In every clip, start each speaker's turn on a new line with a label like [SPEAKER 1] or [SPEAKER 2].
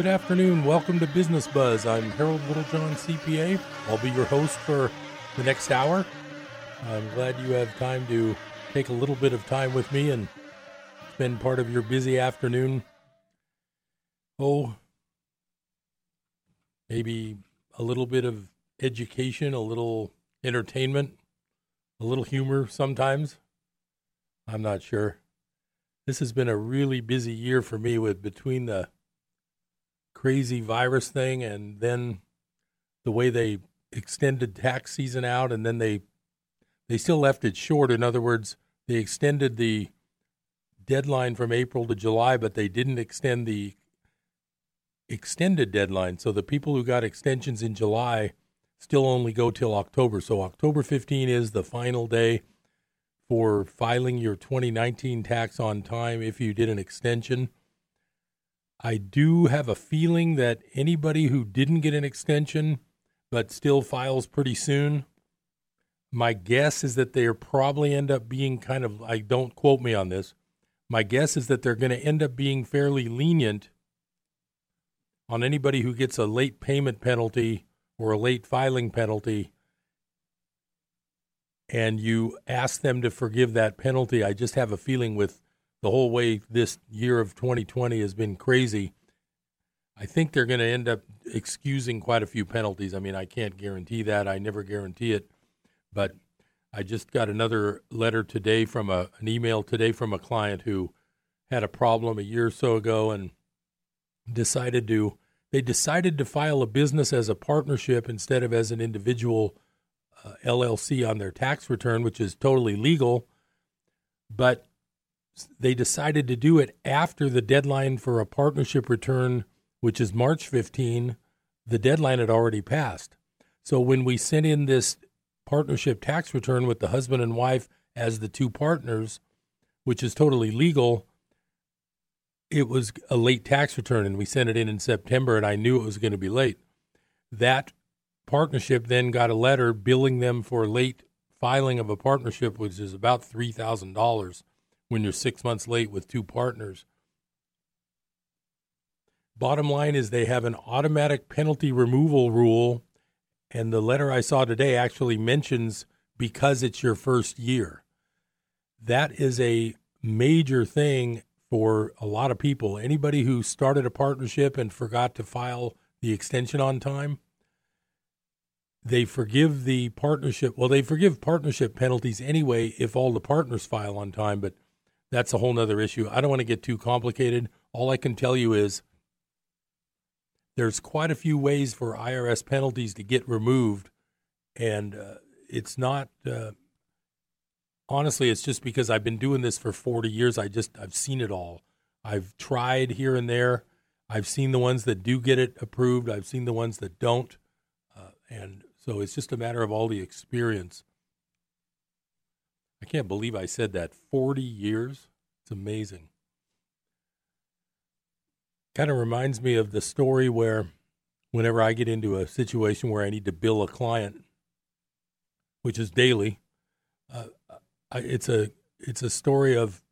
[SPEAKER 1] Good afternoon. Welcome to Business Buzz. I'm Harold Littlejohn, CPA. I'll be your host for the next hour. I'm glad you have time to take a little bit of time with me and spend part of your busy afternoon. Oh, maybe a little bit of education, a little entertainment, a little humor sometimes. I'm not sure. This has been a really busy year for me with between the crazy virus thing and then the way they extended tax season out and then they they still left it short. In other words they extended the deadline from April to July but they didn't extend the extended deadline. So the people who got extensions in July still only go till October. So October 15 is the final day for filing your 2019 tax on time if you did an extension I do have a feeling that anybody who didn't get an extension but still files pretty soon, my guess is that they're probably end up being kind of, I don't quote me on this, my guess is that they're going to end up being fairly lenient on anybody who gets a late payment penalty or a late filing penalty and you ask them to forgive that penalty. I just have a feeling with the whole way this year of 2020 has been crazy. I think they're going to end up excusing quite a few penalties. I mean, I can't guarantee that. I never guarantee it. But I just got another letter today from a an email today from a client who had a problem a year or so ago and decided to they decided to file a business as a partnership instead of as an individual uh, LLC on their tax return, which is totally legal. But they decided to do it after the deadline for a partnership return, which is March 15. The deadline had already passed. So when we sent in this partnership tax return with the husband and wife as the two partners, which is totally legal, it was a late tax return and we sent it in in September and I knew it was going to be late. That partnership then got a letter billing them for late filing of a partnership, which is about $3,000 when you're six months late with two partners. Bottom line is they have an automatic penalty removal rule, and the letter I saw today actually mentions because it's your first year. That is a major thing for a lot of people. Anybody who started a partnership and forgot to file the extension on time, they forgive the partnership. Well, they forgive partnership penalties anyway if all the partners file on time, but that's a whole nother issue. I don't want to get too complicated. All I can tell you is there's quite a few ways for IRS penalties to get removed, and uh, it's not. Uh, honestly, it's just because I've been doing this for 40 years. I just I've seen it all. I've tried here and there. I've seen the ones that do get it approved. I've seen the ones that don't, uh, and so it's just a matter of all the experience. I can't believe I said that. 40 years? It's amazing. Kind of reminds me of the story where whenever I get into a situation where I need to bill a client, which is daily, uh, I, it's a it's a story of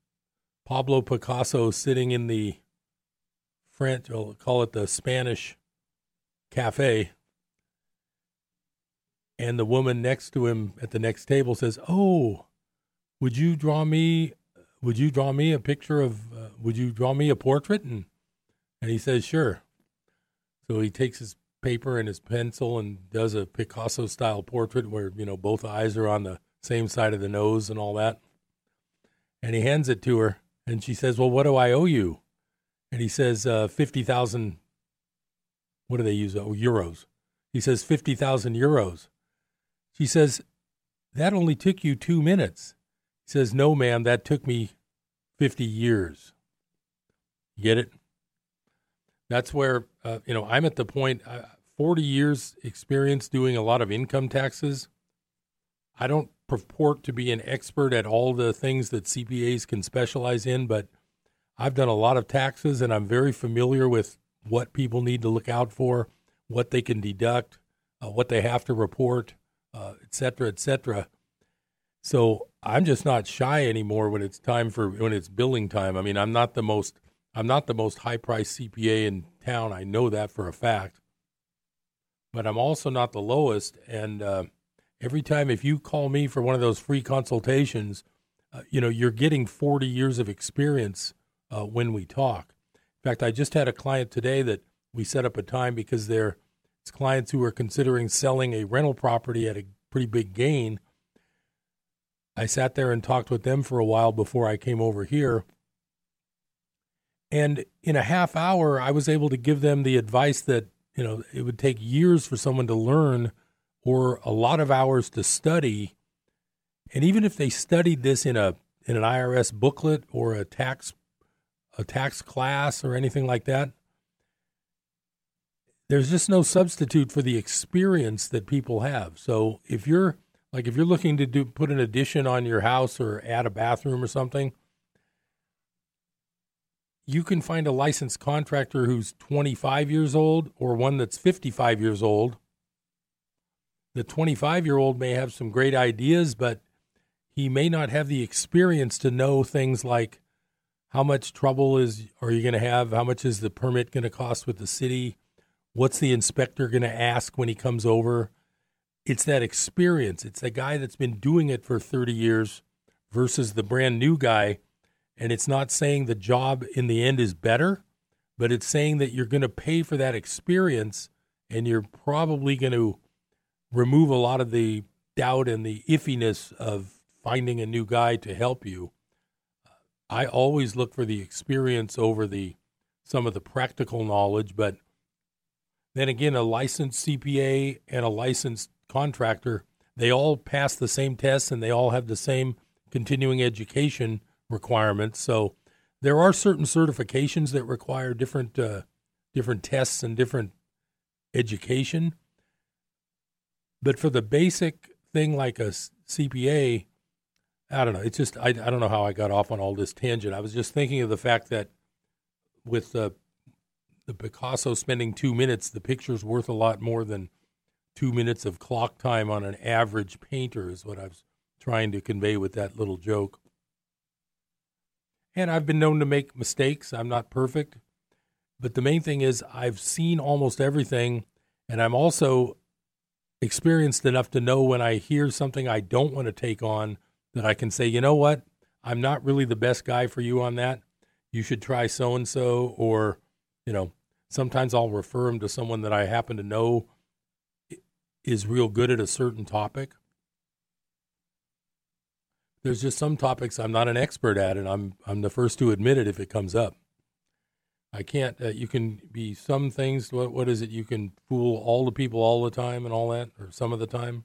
[SPEAKER 1] Pablo Picasso sitting in the French, I'll call it the Spanish cafe, and the woman next to him at the next table says, "Oh, would you draw me would you draw me a picture of uh, would you draw me a portrait? And and he says sure. So he takes his paper and his pencil and does a picasso style portrait where you know both eyes are on the same side of the nose and all that. And he hands it to her and she says well what do i owe you? And he says uh, 50000 what do they use? Oh euros. He says 50000 euros. She says that only took you two minutes says, No, ma'am, that took me 50 years. get it? That's where, uh, you know, I'm at the point, uh, 40 years experience doing a lot of income taxes. I don't purport to be an expert at all the things that CPAs can specialize in, but I've done a lot of taxes and I'm very familiar with what people need to look out for, what they can deduct, uh, what they have to report, uh, et cetera, et cetera. So I'm just not shy anymore when it's time for when it's billing time. I mean, I'm not the most I'm not the most high priced CPA in town. I know that for a fact. But I'm also not the lowest. And uh, every time, if you call me for one of those free consultations, uh, you know, you're getting 40 years of experience uh, when we talk. In fact, I just had a client today that we set up a time because they're it's clients who are considering selling a rental property at a pretty big gain. I sat there and talked with them for a while before I came over here. And in a half hour, I was able to give them the advice that, you know, it would take years for someone to learn or a lot of hours to study. And even if they studied this in a in an IRS booklet or a tax a tax class or anything like that, there's just no substitute for the experience that people have. So if you're like if you're looking to do put an addition on your house or add a bathroom or something, you can find a licensed contractor who's 25 years old or one that's 55 years old. The 25 year old may have some great ideas, but he may not have the experience to know things like how much trouble is are you going to have, how much is the permit going to cost with the city, What's the inspector going to ask when he comes over? It's that experience. It's the guy that's been doing it for 30 years versus the brand new guy. And it's not saying the job in the end is better, but it's saying that you're going to pay for that experience and you're probably going to remove a lot of the doubt and the iffiness of finding a new guy to help you. I always look for the experience over the some of the practical knowledge, but then again, a licensed CPA and a licensed contractor, they all pass the same tests and they all have the same continuing education requirements. So there are certain certifications that require different uh, different tests and different education. But for the basic thing like a CPA, I don't know. It's just I, I don't know how I got off on all this tangent. I was just thinking of the fact that with uh, the Picasso spending two minutes, the picture's worth a lot more than two minutes of clock time on an average painter, is what I was trying to convey with that little joke. And I've been known to make mistakes. I'm not perfect. But the main thing is, I've seen almost everything, and I'm also experienced enough to know when I hear something I don't want to take on that I can say, you know what? I'm not really the best guy for you on that. You should try so and so, or, you know, Sometimes I'll refer them to someone that I happen to know is real good at a certain topic. There's just some topics I'm not an expert at, and I'm I'm the first to admit it if it comes up. I can't. Uh, you can be some things. What what is it? You can fool all the people all the time and all that, or some of the time.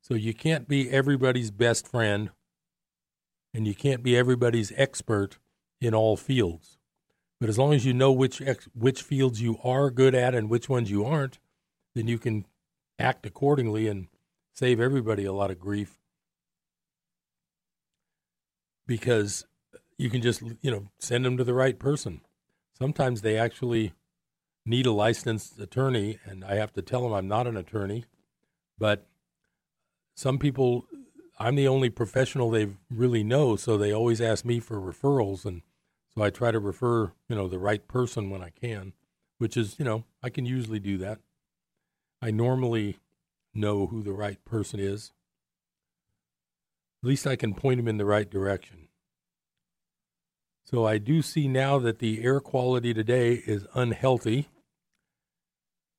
[SPEAKER 1] So you can't be everybody's best friend, and you can't be everybody's expert in all fields. But as long as you know which ex, which fields you are good at and which ones you aren't, then you can act accordingly and save everybody a lot of grief. Because you can just you know send them to the right person. Sometimes they actually need a licensed attorney, and I have to tell them I'm not an attorney. But some people, I'm the only professional they really know, so they always ask me for referrals, and so I try to refer, you know, the right person when I can, which is, you know, I can usually do that. I normally know who the right person is. At least I can point them in the right direction. So I do see now that the air quality today is unhealthy,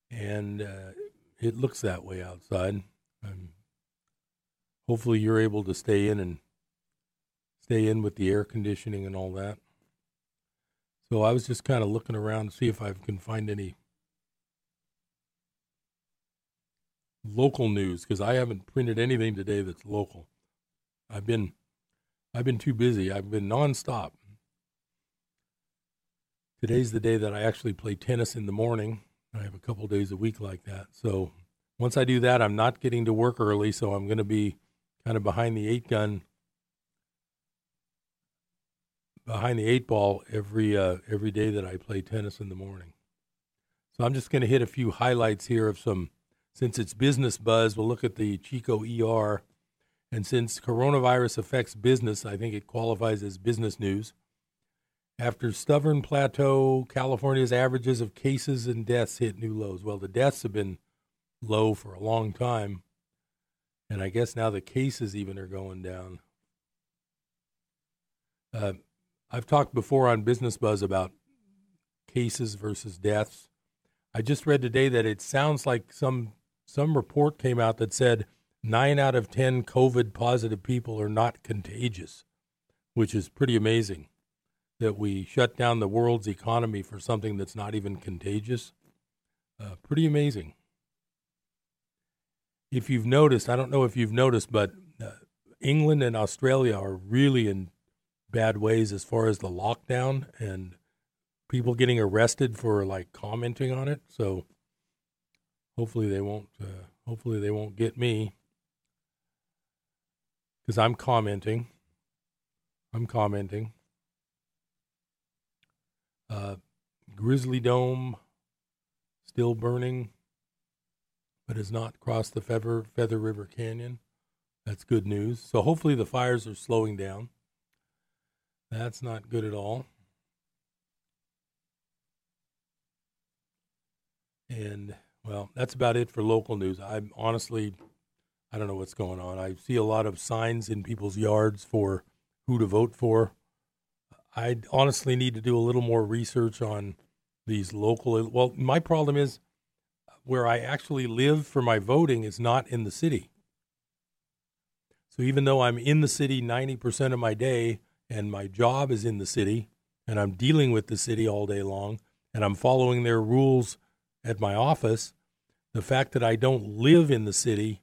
[SPEAKER 1] and uh, it looks that way outside. Um, hopefully, you're able to stay in and stay in with the air conditioning and all that. So I was just kind of looking around to see if I can find any local news because I haven't printed anything today that's local. I've been I've been too busy. I've been nonstop. Today's the day that I actually play tennis in the morning. I have a couple days a week like that. So once I do that, I'm not getting to work early, so I'm going to be kind of behind the eight gun behind the eight ball every uh, every day that I play tennis in the morning. So I'm just going to hit a few highlights here of some. Since it's business buzz, we'll look at the Chico ER, and since coronavirus affects business, I think it qualifies as business news. After stubborn plateau, California's averages of cases and deaths hit new lows. Well, the deaths have been low for a long time, and I guess now the cases even are going down. Uh, I've talked before on Business Buzz about cases versus deaths. I just read today that it sounds like some some report came out that said nine out of ten COVID positive people are not contagious, which is pretty amazing. That we shut down the world's economy for something that's not even contagious. Uh, pretty amazing. If you've noticed, I don't know if you've noticed, but uh, England and Australia are really in bad ways as far as the lockdown and people getting arrested for like commenting on it. So hopefully they won't. Uh, hopefully they won't get me because I'm commenting. I'm commenting. Uh, Grizzly Dome still burning, but has not crossed the Feather, Feather River Canyon. That's good news. So hopefully the fires are slowing down. That's not good at all. And well, that's about it for local news. I'm honestly, I don't know what's going on. I see a lot of signs in people's yards for who to vote for. I honestly need to do a little more research on these local. Well, my problem is where I actually live for my voting is not in the city. So even though I'm in the city 90% of my day and my job is in the city and I'm dealing with the city all day long and I'm following their rules at my office, the fact that I don't live in the city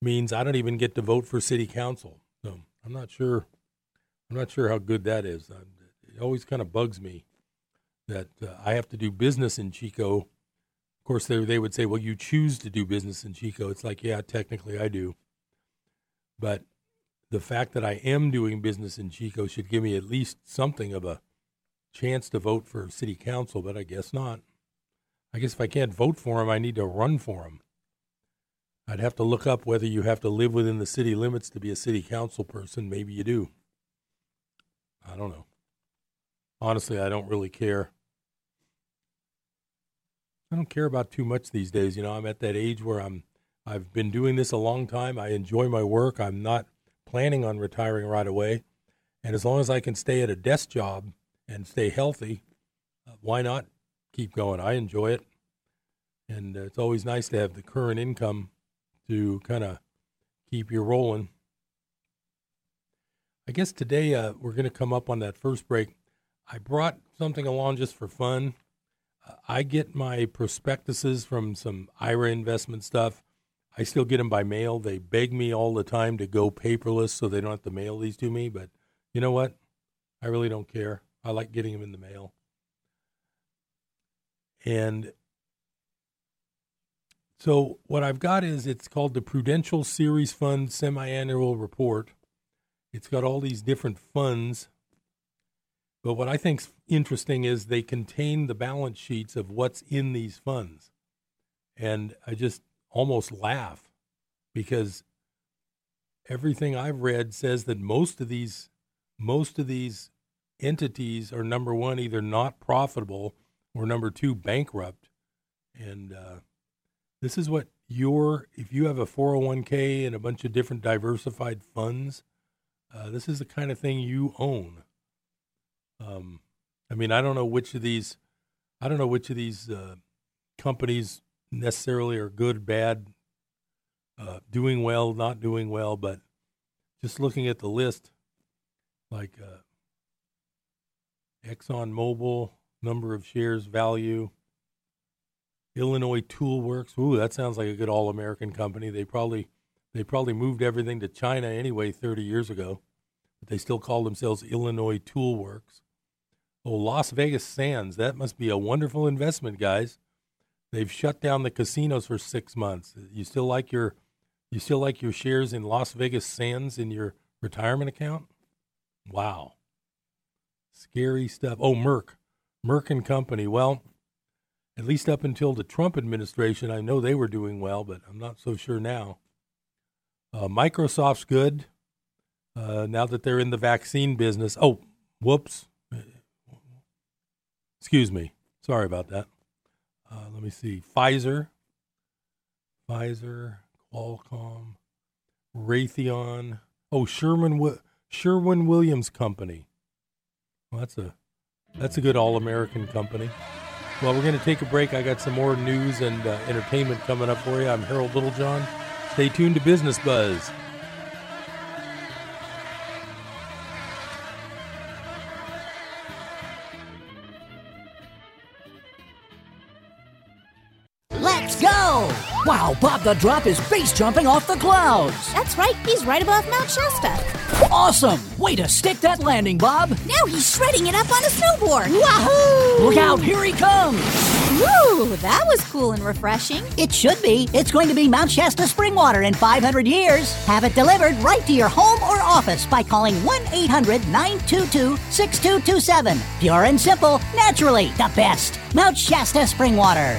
[SPEAKER 1] means I don't even get to vote for city council. So I'm not sure. I'm not sure how good that is. It always kind of bugs me that uh, I have to do business in Chico. Of course, they they would say, "Well, you choose to do business in Chico." It's like, yeah, technically I do, but the fact that I am doing business in Chico should give me at least something of a chance to vote for city council. But I guess not. I guess if I can't vote for him, I need to run for him. I'd have to look up whether you have to live within the city limits to be a city council person. Maybe you do. I don't know. Honestly, I don't really care. I don't care about too much these days. You know, I'm at that age where I'm I've been doing this a long time. I enjoy my work. I'm not planning on retiring right away. And as long as I can stay at a desk job and stay healthy, uh, why not keep going. I enjoy it, and uh, it's always nice to have the current income to kind of keep you rolling. I guess today uh, we're going to come up on that first break. I brought something along just for fun. Uh, I get my prospectuses from some IRA investment stuff. I still get them by mail. They beg me all the time to go paperless so they don't have to mail these to me. But you know what? I really don't care. I like getting them in the mail. And so what I've got is it's called the Prudential Series Fund Semi-Annual Report. It's got all these different funds. But what I think's interesting is they contain the balance sheets of what's in these funds. And I just almost laugh because everything I've read says that most of these most of these entities are number one either not profitable or number two, bankrupt. And uh, this is what your, if you have a 401k and a bunch of different diversified funds, uh, this is the kind of thing you own. Um, I mean, I don't know which of these, I don't know which of these uh, companies necessarily are good, bad, uh, doing well, not doing well, but just looking at the list, like uh, Exxon Mobil, number of shares value. Illinois Tool Works. Ooh, that sounds like a good all-American company. They probably they probably moved everything to China anyway 30 years ago, but they still call themselves Illinois Tool Works. Oh, Las Vegas Sands. That must be a wonderful investment, guys. They've shut down the casinos for 6 months. You still like your you still like your shares in Las Vegas Sands in your retirement account? Wow. Scary stuff. Oh, Merck. Merck and Company. Well, at least up until the Trump administration, I know they were doing well, but I'm not so sure now. Uh, Microsoft's good uh, now that they're in the vaccine business. Oh, whoops. Excuse me. Sorry about that. Uh, let me see. Pfizer, Pfizer, Qualcomm, Raytheon. Oh, Sherman Sherwin Williams Company. Well, that's a that's a good all American company. Well, we're going to take a break. I got some more news and uh, entertainment coming up for you. I'm Harold Littlejohn. Stay tuned to Business Buzz.
[SPEAKER 2] The Drop is base jumping off the clouds.
[SPEAKER 3] That's right, he's right above Mount Shasta.
[SPEAKER 2] Awesome! Way to stick that landing, Bob.
[SPEAKER 3] Now he's shredding it up on a snowboard.
[SPEAKER 2] Wahoo! Look out, here he comes.
[SPEAKER 3] Woo, that was cool and refreshing.
[SPEAKER 4] It should be. It's going to be Mount Shasta spring water in 500 years. Have it delivered right to your home or office by calling 1 800 922 6227. Pure and simple, naturally the best. Mount Shasta spring water.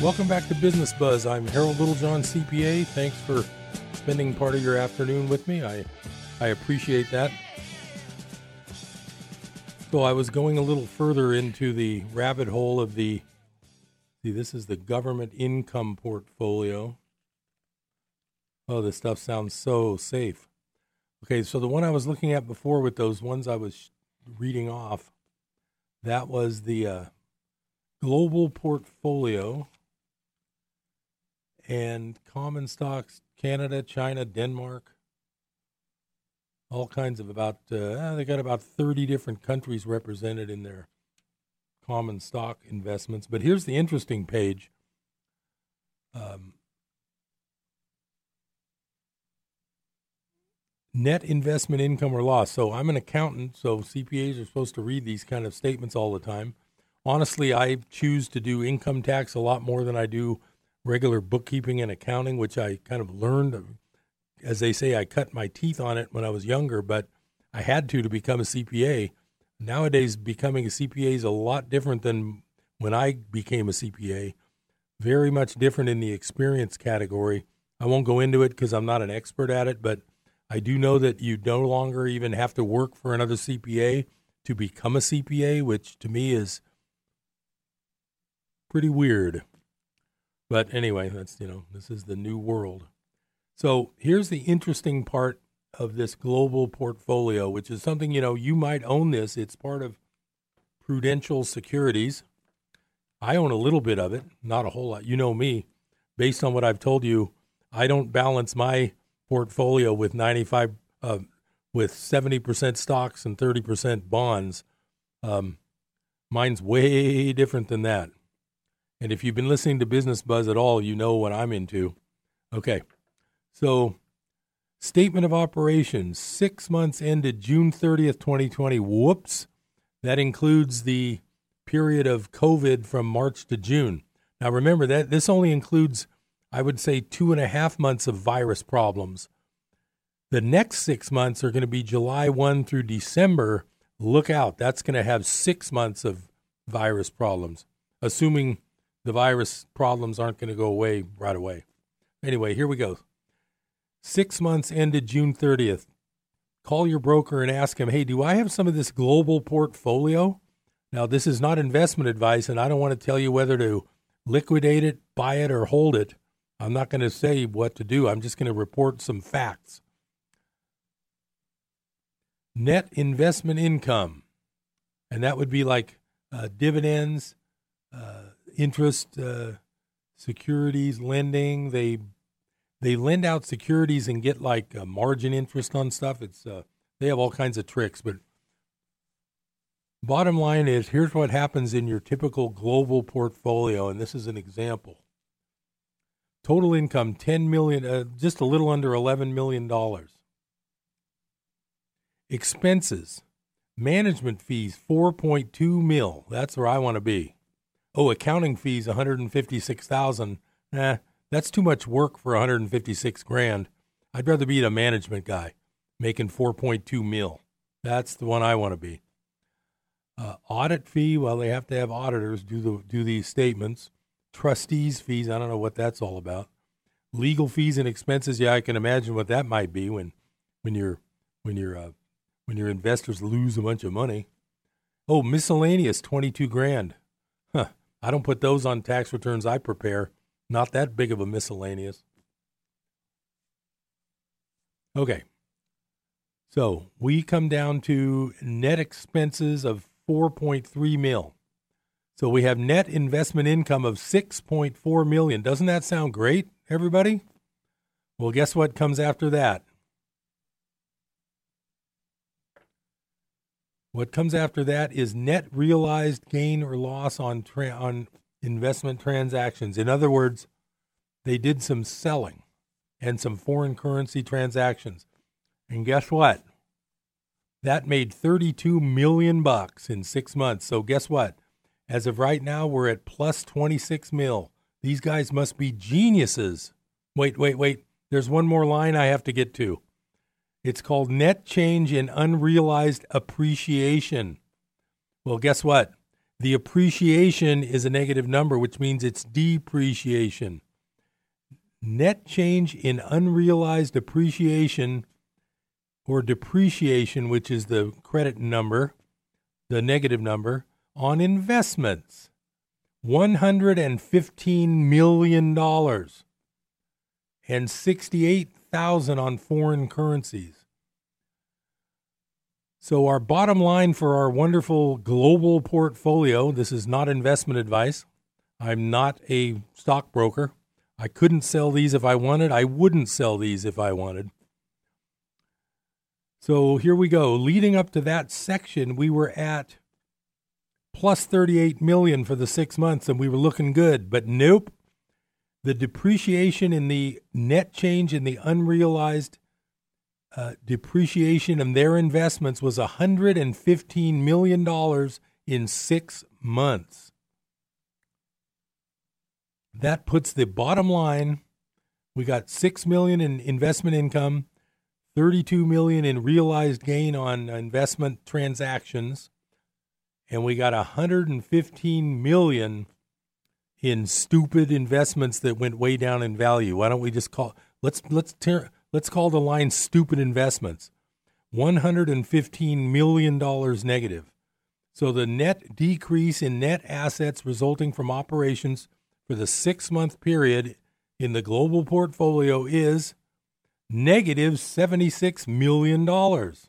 [SPEAKER 1] Welcome back to Business Buzz. I'm Harold Littlejohn, CPA. Thanks for spending part of your afternoon with me. I, I appreciate that. So I was going a little further into the rabbit hole of the. See, this is the government income portfolio. Oh, this stuff sounds so safe. Okay, so the one I was looking at before with those ones I was reading off, that was the uh, global portfolio and common stocks Canada, China, Denmark, all kinds of about, uh, they got about 30 different countries represented in their common stock investments. But here's the interesting page. Um, net investment income or loss. So I'm an accountant, so CPAs are supposed to read these kind of statements all the time. Honestly, I choose to do income tax a lot more than I do regular bookkeeping and accounting, which I kind of learned. As they say, I cut my teeth on it when I was younger, but I had to to become a CPA. Nowadays, becoming a CPA is a lot different than when I became a CPA. Very much different in the experience category. I won't go into it because I'm not an expert at it, but I do know that you no longer even have to work for another CPA to become a CPA, which to me is pretty weird. But anyway, that's, you know, this is the new world. So here's the interesting part of this global portfolio, which is something, you know, you might own this. It's part of Prudential Securities. I own a little bit of it, not a whole lot. You know me. Based on what I've told you, I don't balance my portfolio with 95 uh, with 70% stocks and 30% bonds. Um, mine's way different than that. And if you've been listening to Business Buzz at all, you know what I'm into. Okay. So, statement of operations six months ended June 30th, 2020. Whoops. That includes the period of COVID from March to June. Now, remember that this only includes, I would say, two and a half months of virus problems. The next six months are going to be July 1 through December. Look out. That's going to have six months of virus problems, assuming the virus problems aren't going to go away right away. Anyway, here we go. six months ended June 30th. Call your broker and ask him, hey, do I have some of this global portfolio? Now, this is not investment advice, and I don't want to tell you whether to liquidate it, buy it, or hold it. I'm not going to say what to do. I'm just going to report some facts. Net investment income, and that would be like uh, dividends, uh, interest, uh, securities, lending. They they lend out securities and get like margin interest on stuff. It's uh, they have all kinds of tricks, but bottom line is here's what happens in your typical global portfolio, and this is an example. Total income 10 million, uh, just a little under 11 million dollars. Expenses, management fees 4.2 mil. That's where I want to be. Oh, accounting fees 156,000. Nah, that's too much work for 156 grand. I'd rather be a management guy making 4.2 mil. That's the one I want to be. Uh, audit fee, well, they have to have auditors do the do these statements trustees fees. I don't know what that's all about. Legal fees and expenses. Yeah, I can imagine what that might be when when your when your uh, when your investors lose a bunch of money. Oh, miscellaneous, twenty two grand. I don't put those on tax returns I prepare. Not that big of a miscellaneous. Okay. So we come down to net expenses of 4.3 mil. So we have net investment income of 6.4 million. Doesn't that sound great, everybody? Well, guess what comes after that? What comes after that is net realized gain or loss on tra- on investment transactions. In other words, they did some selling and some foreign currency transactions. And guess what? That made 32 million bucks in 6 months. So guess what? As of right now, we're at plus 26 mil. These guys must be geniuses. Wait, wait, wait. There's one more line I have to get to. It's called net change in unrealized appreciation. Well, guess what? The appreciation is a negative number, which means it's depreciation. Net change in unrealized appreciation or depreciation, which is the credit number, the negative number, on investments. $115 million and 68,000 on foreign currencies. So our bottom line for our wonderful global portfolio, this is not investment advice. I'm not a stockbroker. I couldn't sell these if I wanted. I wouldn't sell these if I wanted. So here we go. Leading up to that section, we were at plus 38 million for the 6 months and we were looking good, but nope. The depreciation in the net change in the unrealized uh, depreciation in their investments was $115 million in six months. That puts the bottom line. We got six million in investment income, 32 million in realized gain on investment transactions, and we got 115 million in stupid investments that went way down in value. Why don't we just call let's let's tear, let's call the line stupid investments. 115 million dollars negative. So the net decrease in net assets resulting from operations for the 6-month period in the global portfolio is negative negative 76 million dollars.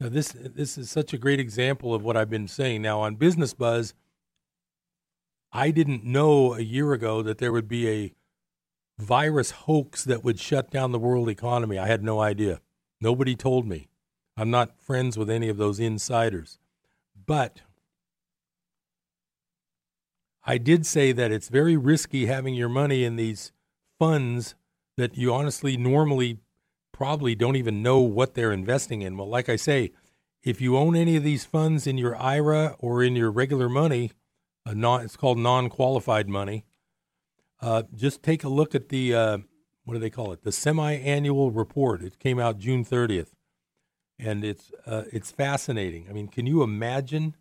[SPEAKER 1] Now this this is such a great example of what I've been saying. Now on Business Buzz, I didn't know a year ago that there would be a virus hoax that would shut down the world economy. I had no idea. Nobody told me. I'm not friends with any of those insiders. But I did say that it's very risky having your money in these funds that you honestly normally probably don't even know what they're investing in. Well, like I say, if you own any of these funds in your IRA or in your regular money, non, it's called non-qualified money. Uh, just take a look at the uh, what do they call it? The semi-annual report. It came out June 30th, and it's uh, it's fascinating. I mean, can you imagine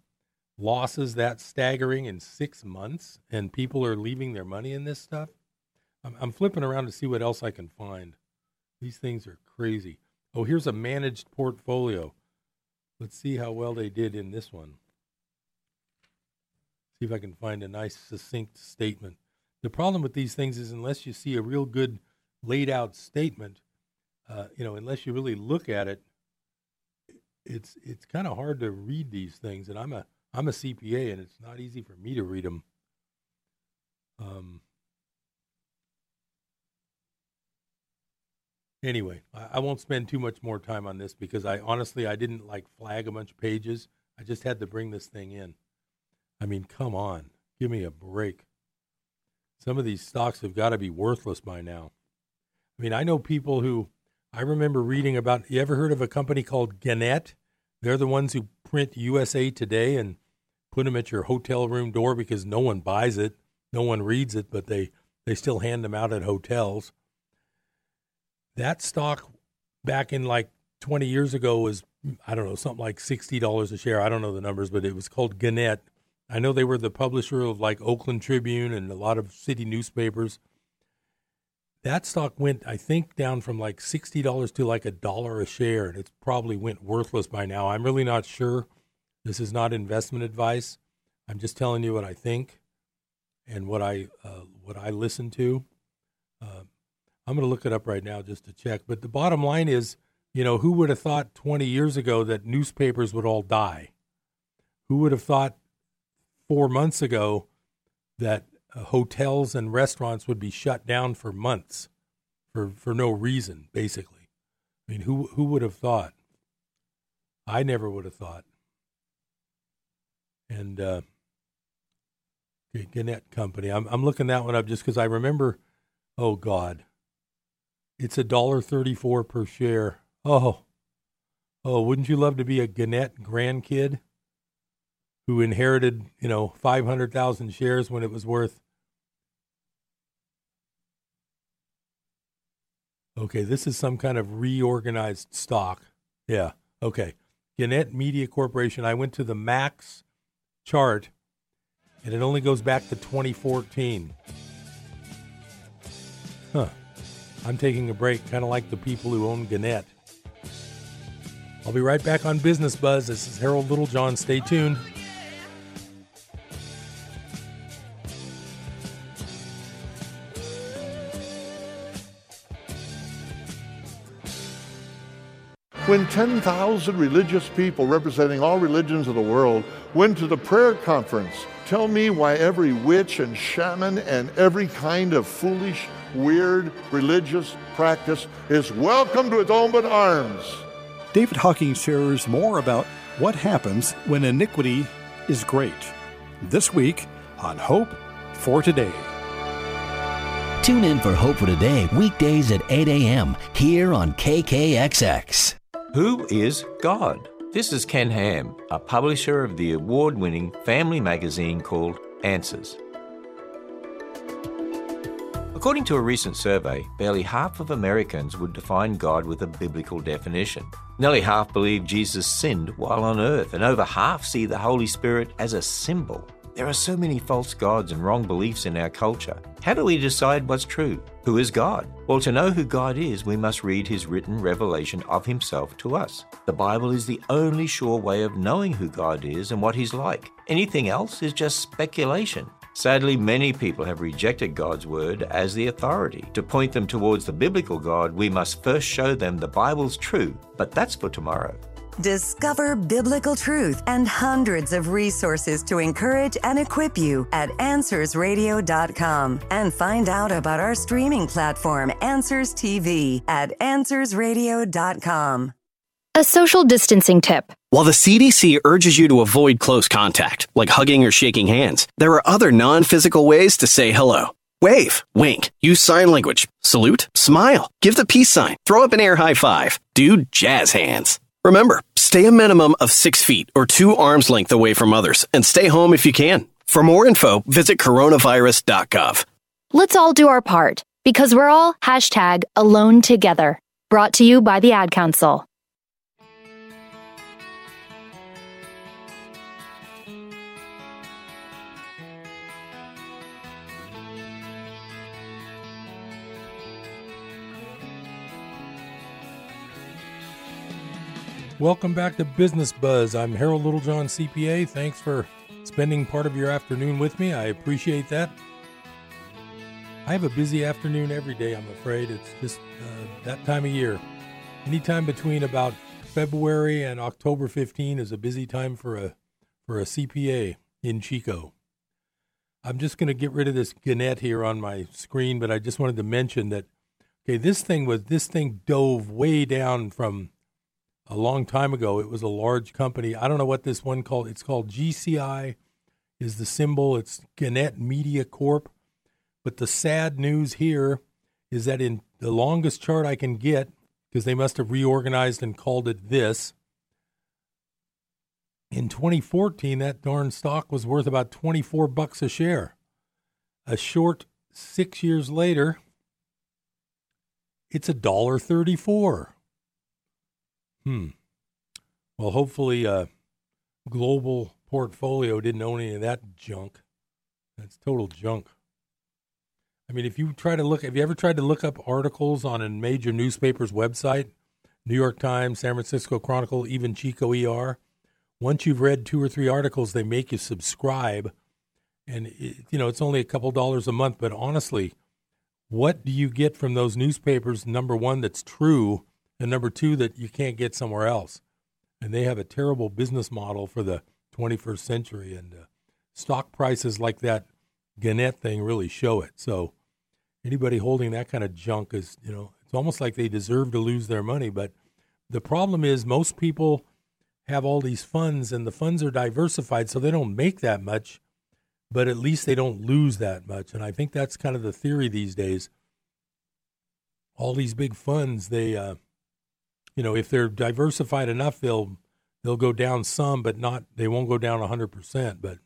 [SPEAKER 1] losses that staggering in six months, and people are leaving their money in this stuff? I'm, I'm flipping around to see what else I can find. These things are crazy. Oh, here's a managed portfolio. Let's see how well they did in this one. See if I can find a nice, succinct statement. The problem with these things is unless you see a real good laid out statement, uh, you know, unless you really look at it, it's it's kind of hard to read these things. And I'm a I'm a CPA, and it's not easy for me to read them. Um, anyway, I, I, won't spend too much more time on this because I honestly I didn't like flag a bunch of pages. I just had to bring this thing in. I mean, come on, give me a break. Some of these stocks have got to be worthless by now. I mean, I know people who I remember reading about. You ever heard of a company called Gannett? They're the ones who print USA Today and put them at your hotel room door because no one buys it, no one reads it, but they they still hand them out at hotels. That stock back in like 20 years ago was I don't know something like sixty dollars a share. I don't know the numbers, but it was called Gannett. I know they were the publisher of like Oakland Tribune and a lot of city newspapers. That stock went, I think, down from like sixty dollars to like a dollar a share, and it's probably went worthless by now. I'm really not sure. This is not investment advice. I'm just telling you what I think and what I uh, what I listen to. Uh, I'm going to look it up right now just to check. But the bottom line is, you know, who would have thought 20 years ago that newspapers would all die? Who would have thought four months ago that uh, hotels and restaurants would be shut down for months for, for no reason, basically? I mean, who who would have thought? I never would have thought. And uh, Gannett Company. I'm I'm looking that one up just because I remember. Oh God, it's a dollar thirty-four per share. Oh, oh, wouldn't you love to be a Gannett grandkid who inherited, you know, five hundred thousand shares when it was worth? Okay, this is some kind of reorganized stock. Yeah. Okay. Gannett Media Corporation. I went to the max chart and it only goes back to 2014. Huh. I'm taking a break, kind of like the people who own Gannett. I'll be right back on Business Buzz. This is Harold Littlejohn. Stay tuned.
[SPEAKER 5] When 10,000 religious people representing all religions of the world went to the prayer conference, tell me why every witch and shaman and every kind of foolish, weird religious practice is welcome to its open arms.
[SPEAKER 6] David Hocking shares more about what happens when iniquity is great. This week on Hope for Today.
[SPEAKER 2] Tune in for Hope for Today weekdays at 8 a.m. here on KKXX.
[SPEAKER 7] Who is God? This is Ken Ham, a publisher of the award winning family magazine called Answers. According to a recent survey, barely half of Americans would define God with a biblical definition. Nearly half believe Jesus sinned while on earth, and over half see the Holy Spirit as a symbol. There are so many false gods and wrong beliefs in our culture. How do we decide what's true? Who is God? Well, to know who God is, we must read his written revelation of himself to us. The Bible is the only sure way of knowing who God is and what he's like. Anything else is just speculation. Sadly, many people have rejected God's word as the authority. To point them towards the biblical God, we must first show them the Bible's true, but that's for tomorrow.
[SPEAKER 8] Discover biblical truth and hundreds of resources to encourage and equip you at AnswersRadio.com and find out about our streaming platform, Answers TV, at AnswersRadio.com.
[SPEAKER 9] A social distancing tip.
[SPEAKER 10] While the CDC urges you to avoid close contact, like hugging or shaking hands, there are other non physical ways to say hello. Wave, wink, use sign language, salute, smile, give the peace sign, throw up an air high five, do jazz hands. Remember, stay a minimum of six feet or two arms length away from others and stay home if you can. For more info, visit coronavirus.gov.
[SPEAKER 9] Let's all do our part because we're all hashtag alone together. Brought to you by the Ad Council.
[SPEAKER 1] Welcome back to Business Buzz. I'm Harold Littlejohn, CPA. Thanks for spending part of your afternoon with me. I appreciate that. I have a busy afternoon every day, I'm afraid. It's just uh, that time of year. Anytime between about February and October 15 is a busy time for a for a CPA in Chico. I'm just going to get rid of this Gannett here on my screen, but I just wanted to mention that okay, this thing was this thing dove way down from a long time ago. It was a large company. I don't know what this one called. It's called GCI is the symbol. It's Gannett Media Corp. But the sad news here is that in the longest chart I can get, because they must have reorganized and called it this, in 2014 that darn stock was worth about 24 bucks a share. A short 6 years later, it's a dollar 34. Hmm. Well, hopefully, uh, global portfolio didn't own any of that junk. That's total junk. I mean, if you try to look, have you ever tried to look up articles on a major newspaper's website? New York Times, San Francisco Chronicle, even Chico ER. Once you've read two or three articles, they make you subscribe, and it, you know it's only a couple dollars a month. But honestly, what do you get from those newspapers? Number one, that's true, and number two that you can't get somewhere else. And they have a terrible business model for the 21st century, and uh, stock prices like that Gannett thing really show it. So anybody holding that kind of junk is, you know, it's almost like they deserve to lose their money. But the problem is most people have all these funds, and the funds are diversified, so they don't make that much, but at least they don't lose that much. And I think that's kind of the theory these days. All these big funds, they uh, you know, if they're diversified enough, they'll they'll go down some, but not they won't go down hundred percent. But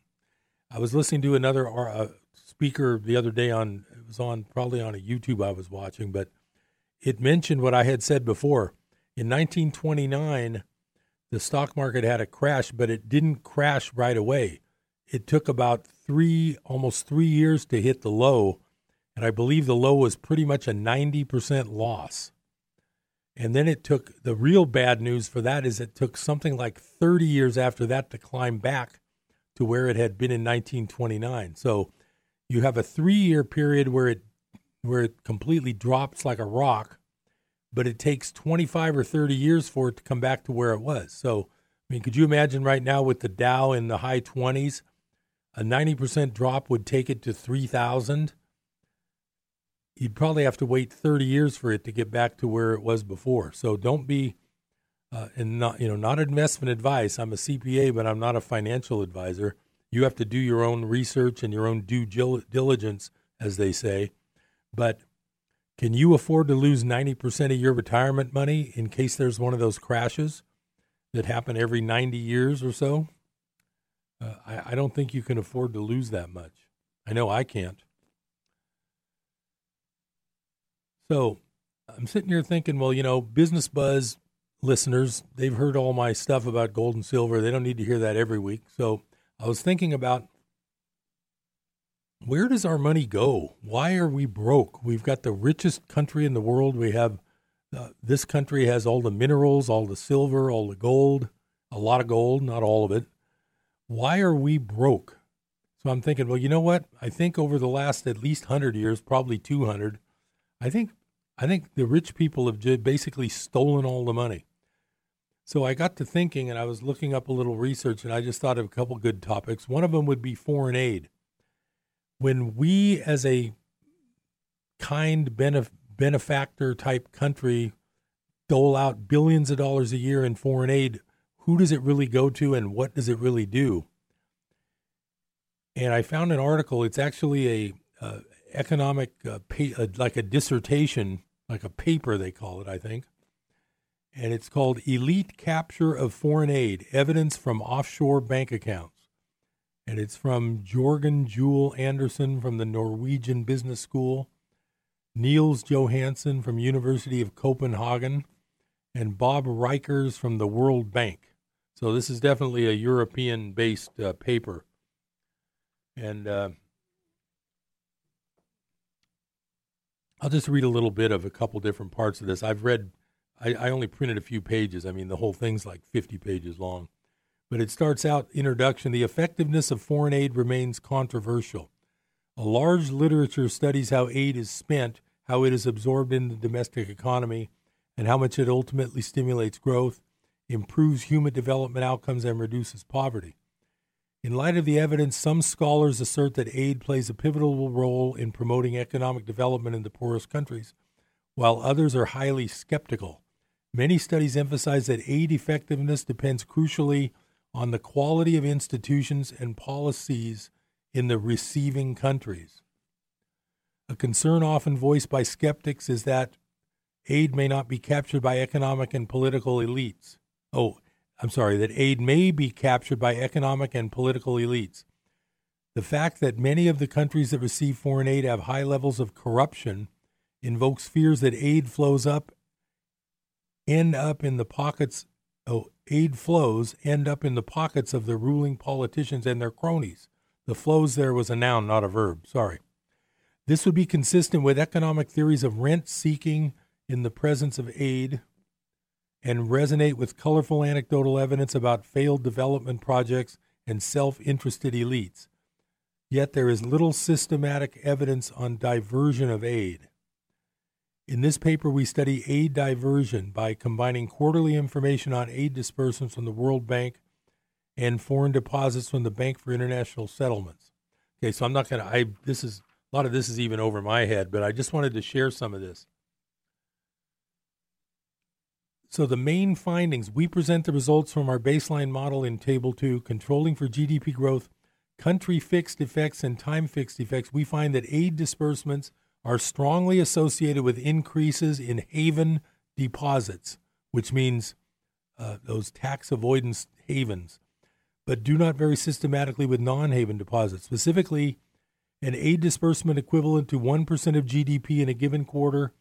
[SPEAKER 1] I was listening to another uh, speaker the other day on it was on probably on a YouTube I was watching, but it mentioned what I had said before. In 1929, the stock market had a crash, but it didn't crash right away. It took about three, almost three years to hit the low, and I believe the low was pretty much a 90% loss. And then it took the real bad news for that is it took something like 30 years after that to climb back to where it had been in 1929. So you have a 3-year period where it where it completely drops like a rock, but it takes 25 or 30 years for it to come back to where it was. So, I mean, could you imagine right now with the Dow in the high 20s, a 90% drop would take it to 3,000? You'd probably have to wait 30 years for it to get back to where it was before. So don't be, uh, and not you know not investment advice. I'm a CPA, but I'm not a financial advisor. You have to do your own research and your own due diligence, as they say. But can you afford to lose 90% of your retirement money in case there's one of those crashes that happen every 90 years or so? Uh, I, I don't think you can afford to lose that much. I know I can't. So I'm sitting here thinking, well, you know, Business Buzz listeners, they've heard all my stuff about gold and silver. They don't need to hear that every week. So I was thinking about where does our money go? Why are we broke? We've got the richest country in the world. We have uh, this country has all the minerals, all the silver, all the gold, a lot of gold, not all of it. Why are we broke? So I'm thinking, well, you know what? I think over the last at least 100 years, probably 200, I think I think the rich people have basically stolen all the money. So I got to thinking and I was looking up a little research and I just thought of a couple good topics. One of them would be foreign aid. When we, as a kind benef- benefactor type country, dole out billions of dollars a year in foreign aid, who does it really go to and what does it really do? And I found an article, it's actually a, uh, economic, uh, uh, like a dissertation like a paper, they call it, I think. And it's called Elite Capture of Foreign Aid Evidence from Offshore Bank Accounts. And it's from Jorgen Juel Andersen from the Norwegian Business School, Niels Johannesen from University of Copenhagen, and Bob Rijkers from the World Bank. So this is definitely a European-based uh, paper. And uh, I'll just read a little bit of a couple different parts of this. I've read I, I only printed a few pages. I mean, the whole thing's like 50 pages long. But it starts out introduction. The effectiveness of foreign aid remains controversial. A large literature studies how aid is spent, how it is absorbed in the domestic economy, and how much it ultimately stimulates growth, improves human development outcomes, and reduces poverty. In light of the evidence, some scholars assert that aid plays a pivotal role in promoting economic development in the poorest countries, while others are highly skeptical. Many studies emphasize that aid effectiveness depends crucially on the quality of institutions and policies in the receiving countries. A concern often voiced by skeptics is that aid may not be captured by economic and political elites. Oh, I'm sorry, that aid may be captured by economic and political elites. The fact that many of the countries that receive foreign aid have high levels of corruption invokes fears that aid flows up end up in the pockets oh aid flows end up in the pockets of the ruling politicians and their cronies. The flows there was a noun, not a verb. Sorry. This would be consistent with economic theories of rent seeking in the presence of aid and resonate with colorful anecdotal evidence about failed development projects and self interested elites. Yet there is little systematic evidence on diversion of aid. In this paper, we study aid diversion by combining quarterly information on aid disbursements from the World Bank and foreign deposits from the Bank for International Settlements. Okay, so I'm not going to, I, this is, a lot of this is even over my head, but I just wanted to share some of this. So the main findings, we present the results from our baseline model in Table 2, controlling for GDP growth, country fixed effects, and time fixed effects. We find that aid disbursements are strongly associated with increases in haven deposits, which means uh, those tax avoidance havens, but do not vary systematically with non haven deposits. Specifically, an aid disbursement equivalent to 1% of GDP in a given quarter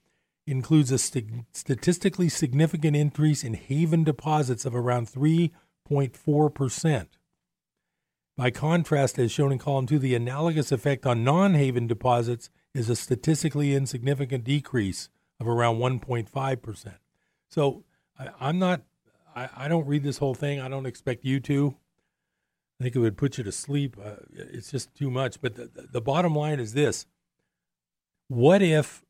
[SPEAKER 1] includes a st- statistically significant increase in haven deposits of around 3.4%. By contrast, as shown in column 2, the analogous effect on non haven deposits is a statistically insignificant decrease of around 1.5%. So I, am not, I, I, don't read this whole thing. I don't expect you to. I think it would put you to sleep. Uh, it's just too much. But the, the bottom line is this What if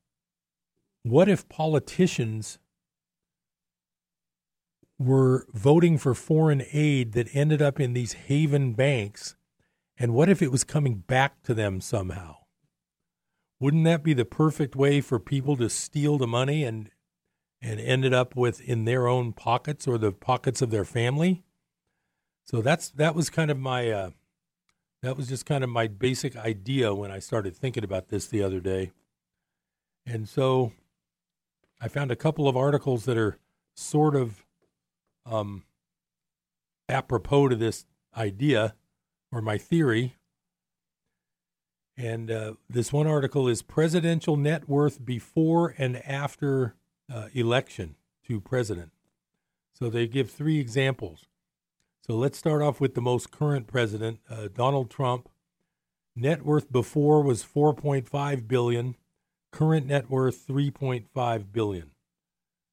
[SPEAKER 1] what if politicians were voting for foreign aid that ended up in these haven banks? And what if it was coming back to them somehow? Wouldn't that be the perfect way for people to steal the money and and ended up with in their own pockets or the pockets of their family? So that's that was kind of my uh, that was just kind of my basic idea when I started thinking about this the other day. And so I found a couple of articles that are sort of um, apropos to this idea or my theory. And uh, this one article is Presidential Net Worth Before and After uh, Election to President. So they give three examples. So let's start off with the most current president, uh, Donald Trump. Net worth before was 4.5 billion current net worth 3.5 billion.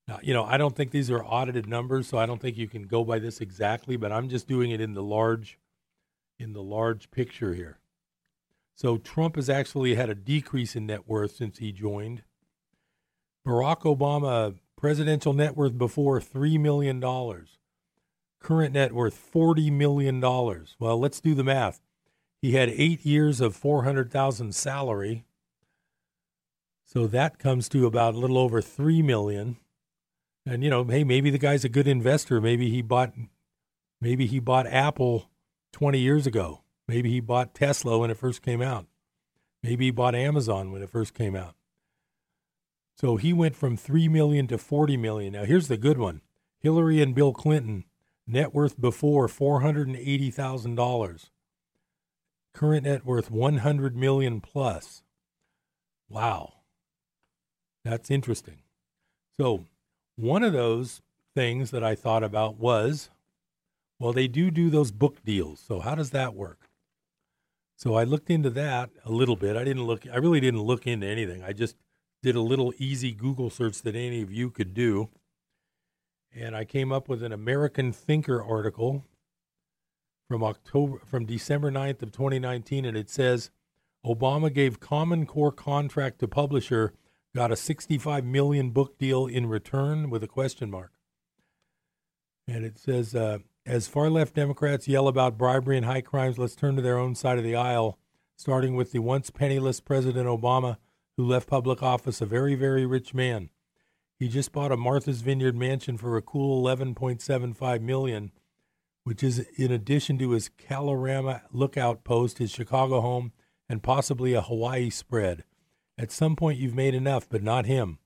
[SPEAKER 1] Now, you know, I don't think these are audited numbers, so I don't think you can go by this exactly, but I'm just doing it in the large in the large picture here. So Trump has actually had a decrease in net worth since he joined. Barack Obama presidential net worth before 3 million dollars. Current net worth 40 million dollars. Well, let's do the math. He had 8 years of 400,000 salary so that comes to about a little over three million. And you know, hey, maybe the guy's a good investor. Maybe he bought, maybe he bought Apple twenty years ago. Maybe he bought Tesla when it first came out. Maybe he bought Amazon when it first came out. So he went from three million to forty million. Now here's the good one: Hillary and Bill Clinton net worth before four hundred and eighty thousand dollars. Current net worth one hundred million plus. Wow. That's interesting. So, one of those things that I thought about was well, they do do those book deals. So, how does that work? So, I looked into that a little bit. I didn't look, I really didn't look into anything. I just did a little easy Google search that any of you could do. and I came up with an American Thinker article from October from December 9th of 2019 and it says Obama gave Common Core contract to publisher got a 65 million book deal in return with a question mark. And it says uh, as far left Democrats yell about bribery and high crimes, let's turn to their own side of the aisle, starting with the once penniless President Obama who left public office a very very rich man. He just bought a Martha's Vineyard mansion for a cool 11.75 million, which is in addition to his Kalorama lookout post, his Chicago home, and possibly a Hawaii spread. At some point you've made enough, but not him.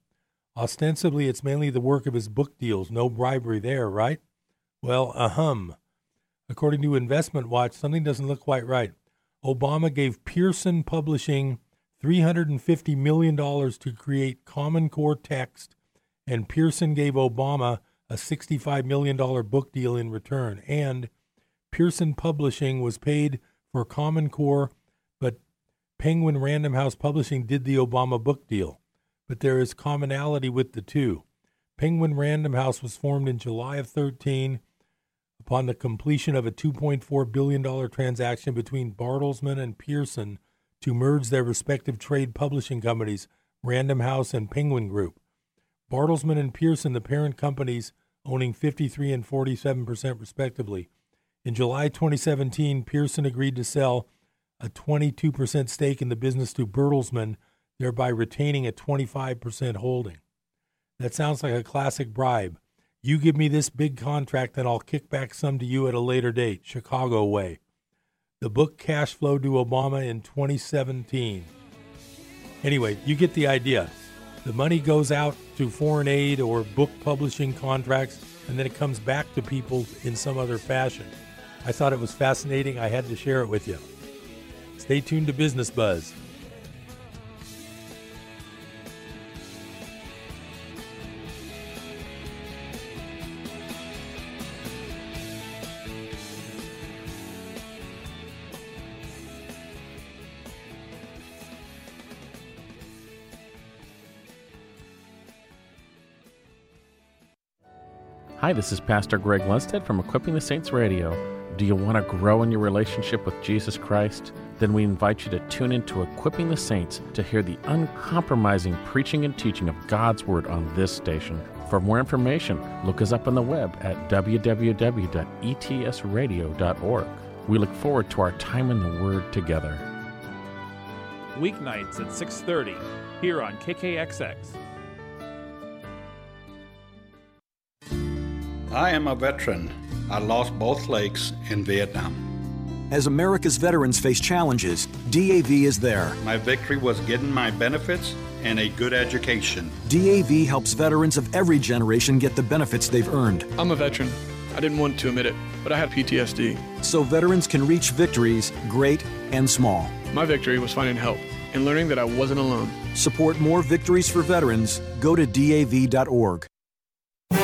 [SPEAKER 1] Ostensibly it's mainly the work of his book deals, no bribery there, right? Well, ahem. According to Investment Watch, something doesn't look quite right. Obama gave Pearson Publishing $350 million to create Common Core text and Pearson gave Obama a $65 million book deal in return. And Pearson Publishing was paid for Common Core, Penguin Random House Publishing did the Obama book deal. But there is commonality with the two. Penguin Random House was formed in July of 13 upon the completion of a $2.4 billion transaction between Bertelsmann and Pearson to merge their respective trade publishing companies, Random House and Penguin Group. Bertelsmann and Pearson, the parent companies, owning 53 and 47 percent respectively. In July 2017, Pearson agreed to sell a 22 percent stake in the business to Bertelsmann, thereby retaining a 25 percent holding. That sounds like a classic bribe. You give me this big contract, and I'll kick back some to you at a later date, Chicago way. The book cash flow to Obama in 2017. Anyway, you get the idea. The money goes out to foreign aid or book publishing contracts, and then it comes back to people in some other fashion. I thought it was fascinating. I had to share it with you. Stay tuned to Business Buzz.
[SPEAKER 11] Hi, this is Pastor Greg Lundstedt from Equipping the Saints Radio. Do you want to grow in your relationship with Jesus Christ? Then we invite you to tune in to Equipping the Saints to hear the uncompromising preaching and teaching of God's Word on this station. For more information, look us up on the web at www.etsradio.org. We look forward to our time in the Word together.
[SPEAKER 12] Weeknights at 6:30 here on KKXX.
[SPEAKER 13] I am a veteran. I lost both legs in Vietnam.
[SPEAKER 14] As America's veterans face challenges, DAV is there.
[SPEAKER 13] My victory was getting my benefits and a good education.
[SPEAKER 14] DAV helps veterans of every generation get the benefits they've earned.
[SPEAKER 15] I'm a veteran. I didn't want to admit it, but I had PTSD.
[SPEAKER 14] So veterans can reach victories, great and small.
[SPEAKER 15] My victory was finding help and learning that I wasn't alone.
[SPEAKER 14] Support more victories for veterans. Go to DAV.org.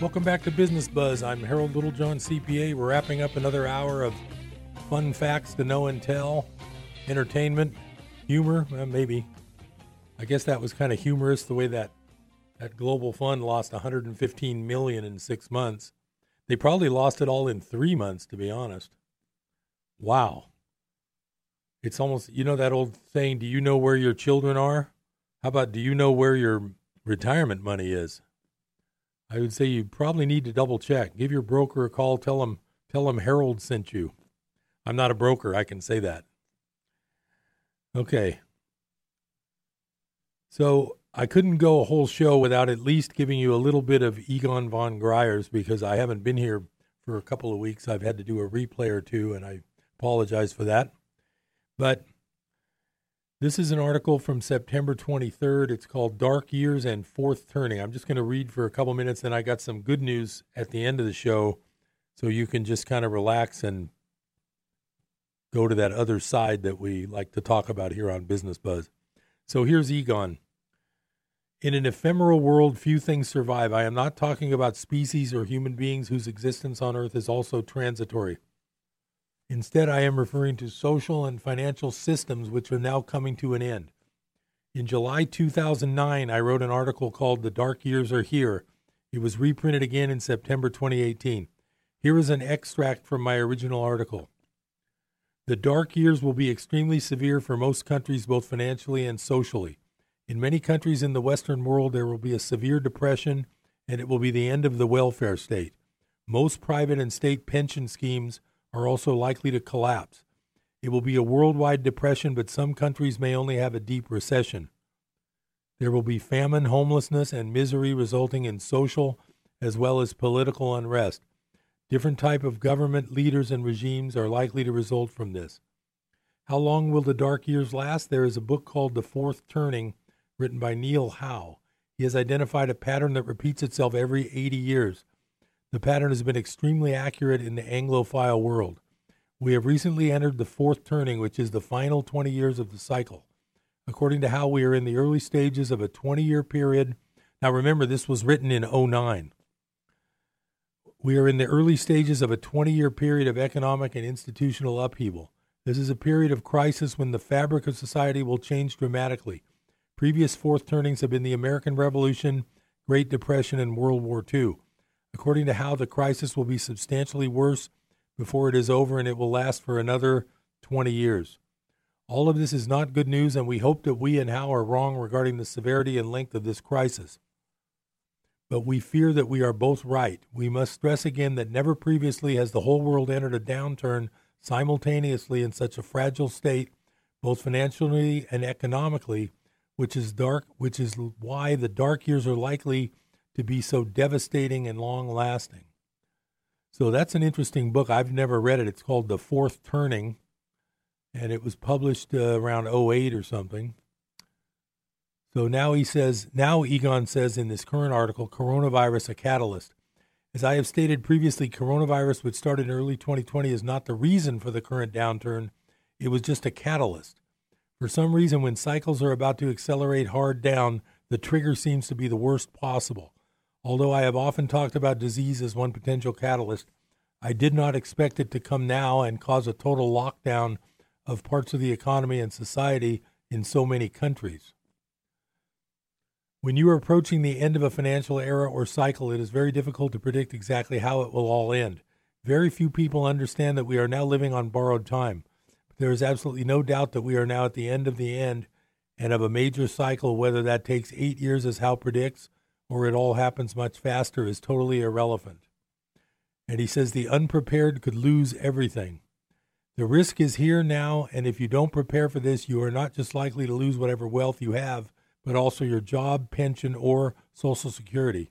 [SPEAKER 1] Welcome back to Business Buzz. I'm Harold Littlejohn, CPA. We're wrapping up another hour of fun facts to know and tell, entertainment, humor, well, maybe. I guess that was kind of humorous the way that that global fund lost 115 million in six months. They probably lost it all in three months, to be honest. Wow. It's almost, you know, that old saying, do you know where your children are? How about, do you know where your retirement money is? I would say you probably need to double check. Give your broker a call. Tell him tell him Harold sent you. I'm not a broker. I can say that. Okay. So I couldn't go a whole show without at least giving you a little bit of Egon von Greyerz because I haven't been here for a couple of weeks. I've had to do a replay or two, and I apologize for that. But this is an article from September 23rd. It's called Dark Years and Fourth Turning. I'm just going to read for a couple minutes, and I got some good news at the end of the show so you can just kind of relax and go to that other side that we like to talk about here on Business Buzz. So here's Egon. In an ephemeral world, few things survive. I am not talking about species or human beings whose existence on Earth is also transitory. Instead, I am referring to social and financial systems which are now coming to an end. In July 2009, I wrote an article called The Dark Years Are Here. It was reprinted again in September 2018. Here is an extract from my original article. The dark years will be extremely severe for most countries, both financially and socially. In many countries in the Western world, there will be a severe depression, and it will be the end of the welfare state. Most private and state pension schemes are also likely to collapse. It will be a worldwide depression, but some countries may only have a deep recession. There will be famine, homelessness, and misery resulting in social as well as political unrest. Different type of government leaders and regimes are likely to result from this. How long will the dark years last? There is a book called The Fourth Turning written by Neil Howe. He has identified a pattern that repeats itself every 80 years. The pattern has been extremely accurate in the Anglophile world. We have recently entered the fourth turning, which is the final 20 years of the cycle. According to Howe we are in the early stages of a 20 year period. Now, remember, this was written in 09. We are in the early stages of a 20 year period of economic and institutional upheaval. This is a period of crisis when the fabric of society will change dramatically. Previous fourth turnings have been the American Revolution, Great Depression, and World War II. According to Howe the crisis will be substantially worse before it is over and it will last for another 20 years. All of this is not good news, and we hope that we and Howe are wrong regarding the severity and length of this crisis. But we fear that we are both right. We must stress again that never previously has the whole world entered a downturn simultaneously in such a fragile state, both financially and economically, which is dark, which is why the dark years are likely to be so devastating and long lasting. So that's an interesting book. I've never read it. It's called The Fourth Turning, and it was published uh, around 08 or something. So now he says, now Egon says in this current article, coronavirus a catalyst. As I have stated previously, coronavirus, which started in early 2020, is not the reason for the current downturn. It was just a catalyst. For some reason, when cycles are about to accelerate hard down, the trigger seems to be the worst possible. Although I have often talked about disease as one potential catalyst, I did not expect it to come now and cause a total lockdown of parts of the economy and society in so many countries. When you are approaching the end of a financial era or cycle, it is very difficult to predict exactly how it will all end. Very few people understand that we are now living on borrowed time. There is absolutely no doubt that we are now at the end of the end and of a major cycle. Whether that takes eight years, as Hal predicts, or it all happens much faster, is totally irrelevant. And he says the unprepared could lose everything. The risk is here now, and if you don't prepare for this, you are not just likely to lose whatever wealth you have, but also your job, pension, or Social Security.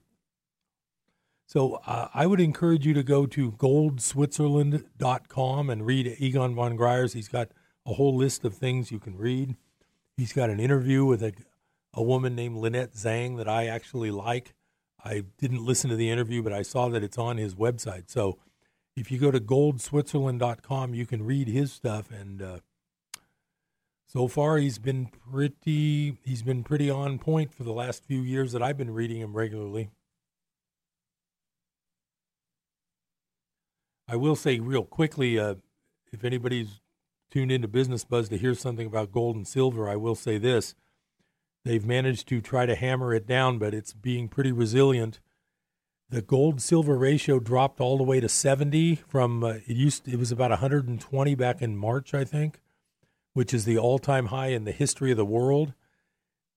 [SPEAKER 1] So uh, I would encourage you to go to goldswitzerland.com and read Egon von Greyerz. He's got a whole list of things you can read. He's got an interview with a, a woman named Lynette Zang that I actually like. I didn't listen to the interview, but I saw that it's on his website. So if you go to goldswitzerland.com, you can read his stuff. And uh, so far, he's been pretty he's been pretty on point for the last few years that I've been reading him regularly. I will say real quickly, uh, if anybody's tuned into Business Buzz to hear something about gold and silver, I will say this: they've managed to try to hammer it down, but it's being pretty resilient. The gold silver ratio dropped all the way to 70 from uh, it used it was about 120 back in March, I think, which is the all-time high in the history of the world.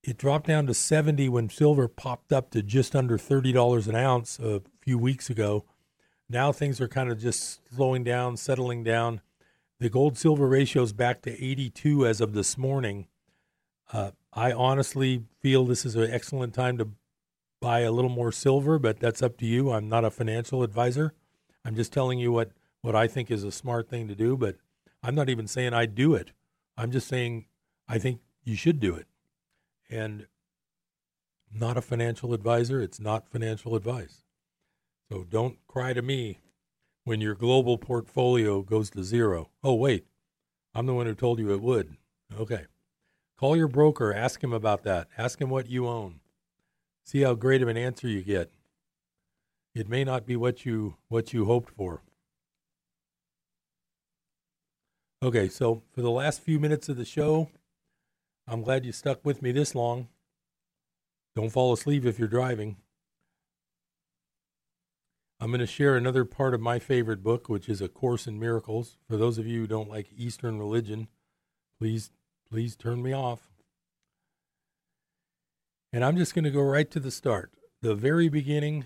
[SPEAKER 1] It dropped down to 70 when silver popped up to just under $30 an ounce a few weeks ago now things are kind of just slowing down, settling down. The gold silver ratio is back to 82 as of this morning. Uh, I honestly feel this is an excellent time to buy a little more silver, but that's up to you. I'm not a financial advisor. I'm just telling you what, what I think is a smart thing to do, but I'm not even saying I'd do it. I'm just saying I think you should do it. And not a financial advisor, it's not financial advice. So don't cry to me when your global portfolio goes to zero. Oh, wait, I'm the one who told you it would. Okay. Call your broker, ask him about that. Ask him what you own. See how great of an answer you get. It may not be what you what you hoped for. Okay, so for the last few minutes of the show, I'm glad you stuck with me this long. Don't fall asleep if you're driving. I'm going to share another part of my favorite book, which is A Course in Miracles. For those of you who don't like Eastern religion, please please turn me off. And I'm just going to go right to the start. The very beginning,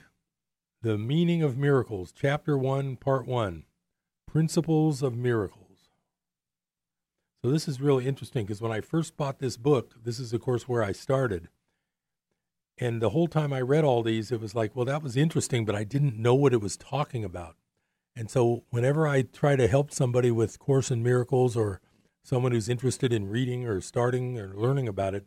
[SPEAKER 1] the meaning of miracles, chapter 1, part 1, principles of miracles. So this is really interesting because when I first bought this book, this is of course where I started. And the whole time I read all these, it was like, well, that was interesting, but I didn't know what it was talking about. And so whenever I try to help somebody with Course in Miracles or someone who's interested in reading or starting or learning about it,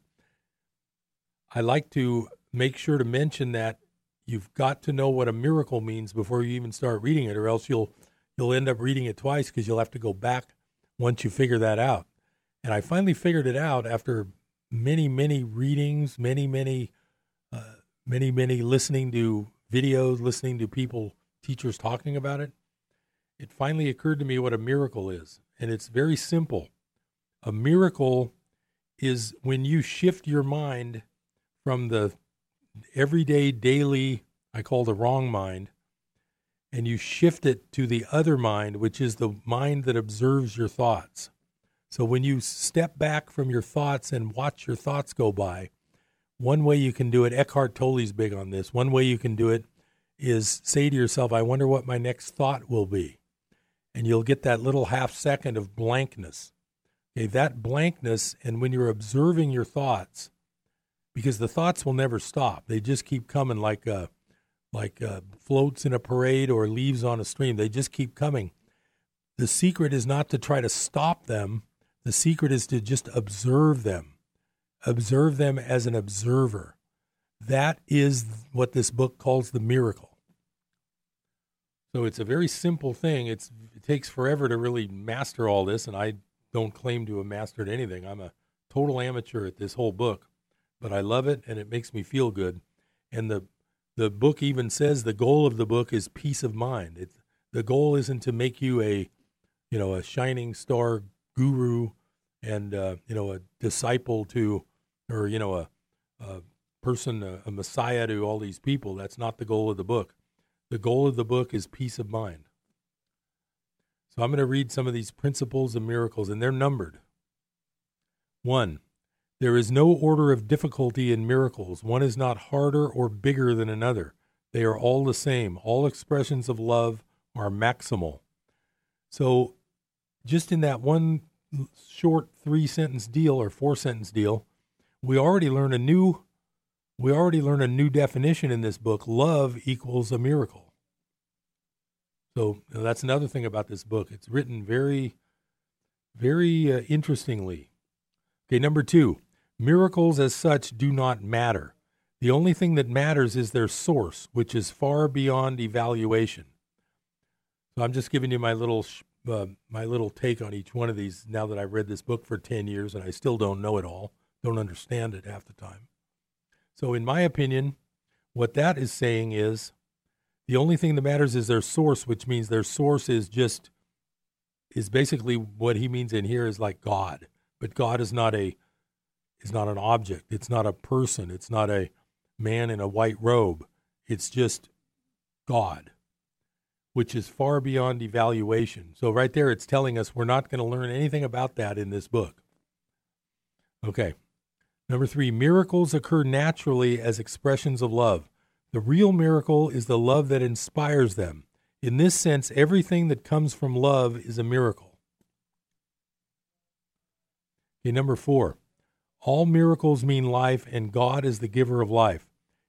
[SPEAKER 1] I like to make sure to mention that you've got to know what a miracle means before you even start reading it, or else you'll you'll end up reading it twice because you'll have to go back once you figure that out. And I finally figured it out after many, many readings, many, many, uh, many, many listening to videos, listening to people, teachers talking about it. It finally occurred to me what a miracle is. And it's very simple. A miracle is when you shift your mind from the everyday, daily, I call the wrong mind, and you shift it to the other mind, which is the mind that observes your thoughts. So when you step back from your thoughts and watch your thoughts go by, one way you can do it, Eckhart Tolle's big on this. One way you can do it is say to yourself, I wonder what my next thought will be. And you'll get that little half second of blankness. Okay, that blankness, and when you're observing your thoughts, because the thoughts will never stop, they just keep coming like uh, like uh, floats in a parade or leaves on a stream. They just keep coming. The secret is not to try to stop them. The secret is to just observe them. Observe them as an observer. That is what this book calls the miracle. So it's a very simple thing. It's, it takes forever to really master all this, and I don't claim to have mastered anything. I'm a total amateur at this whole book, but I love it and it makes me feel good. And the the book even says the goal of the book is peace of mind. It's, the goal isn't to make you a, you know, a shining star guru and uh, you know a disciple to, or you know a, a person, a, a messiah to all these people. That's not the goal of the book. The goal of the book is peace of mind. So I'm going to read some of these principles of miracles, and they're numbered. One, there is no order of difficulty in miracles. One is not harder or bigger than another. They are all the same. All expressions of love are maximal. So, just in that one short three sentence deal or four sentence deal, we already learn a new we already learn a new definition in this book. Love equals a miracle. So you know, that's another thing about this book. It's written very, very uh, interestingly. Okay, number two, Miracles as such do not matter. The only thing that matters is their source, which is far beyond evaluation. So I'm just giving you my little uh, my little take on each one of these now that I've read this book for 10 years and I still don't know it all, don't understand it half the time. So in my opinion, what that is saying is the only thing that matters is their source, which means their source is just is basically what he means in here is like God. But God is not a is not an object. It's not a person. It's not a man in a white robe. It's just God, which is far beyond evaluation. So, right there, it's telling us we're not going to learn anything about that in this book. Okay. Number three, miracles occur naturally as expressions of love. The real miracle is the love that inspires them. In this sense, everything that comes from love is a miracle. Okay, number four, All miracles mean life, and God is the giver of life.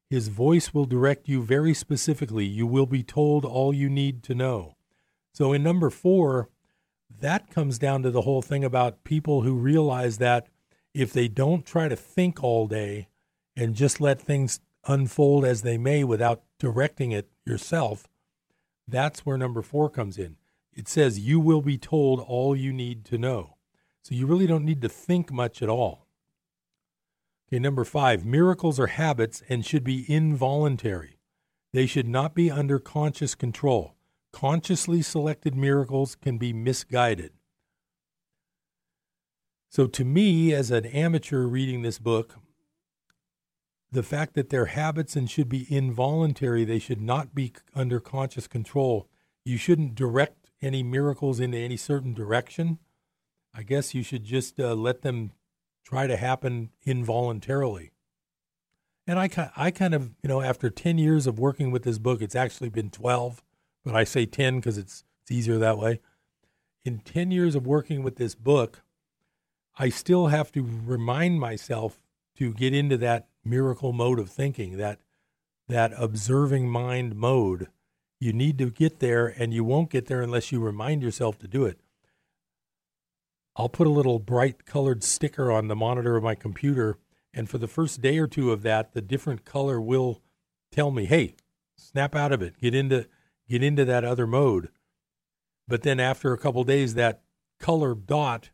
[SPEAKER 1] His voice will direct you very specifically. You will be told all you need to know. So, in number four, that comes down to the whole thing about people who realize that if they don't try to think all day and just let things unfold as they may without directing it yourself, that's where number four comes in. It says, You will be told all you need to know. So you really don't need to think much at all. Okay, number five, miracles are habits and should be involuntary. They should not be under conscious control. Consciously selected miracles can be misguided. So, to me, as an amateur reading this book, the fact that they're habits and should be involuntary, they should not be under conscious control. You shouldn't direct any miracles into any certain direction. I guess you should just uh, let them try to happen involuntarily. And I, I kind of, you know, after 10 years of working with this book, it's actually been 12, but I say 10 because it's, it's easier that way. In 10 years of working with this book, I still have to remind myself to get into that miracle mode of thinking, that that observing mind mode. You need to get there, and you won't get there unless you remind yourself to do it. I'll put a little bright colored sticker on the monitor of my computer, and for the first day or two of that, the different color will tell me, "Hey, snap out of it. Get into get into that other mode." But then after a couple days, that color dot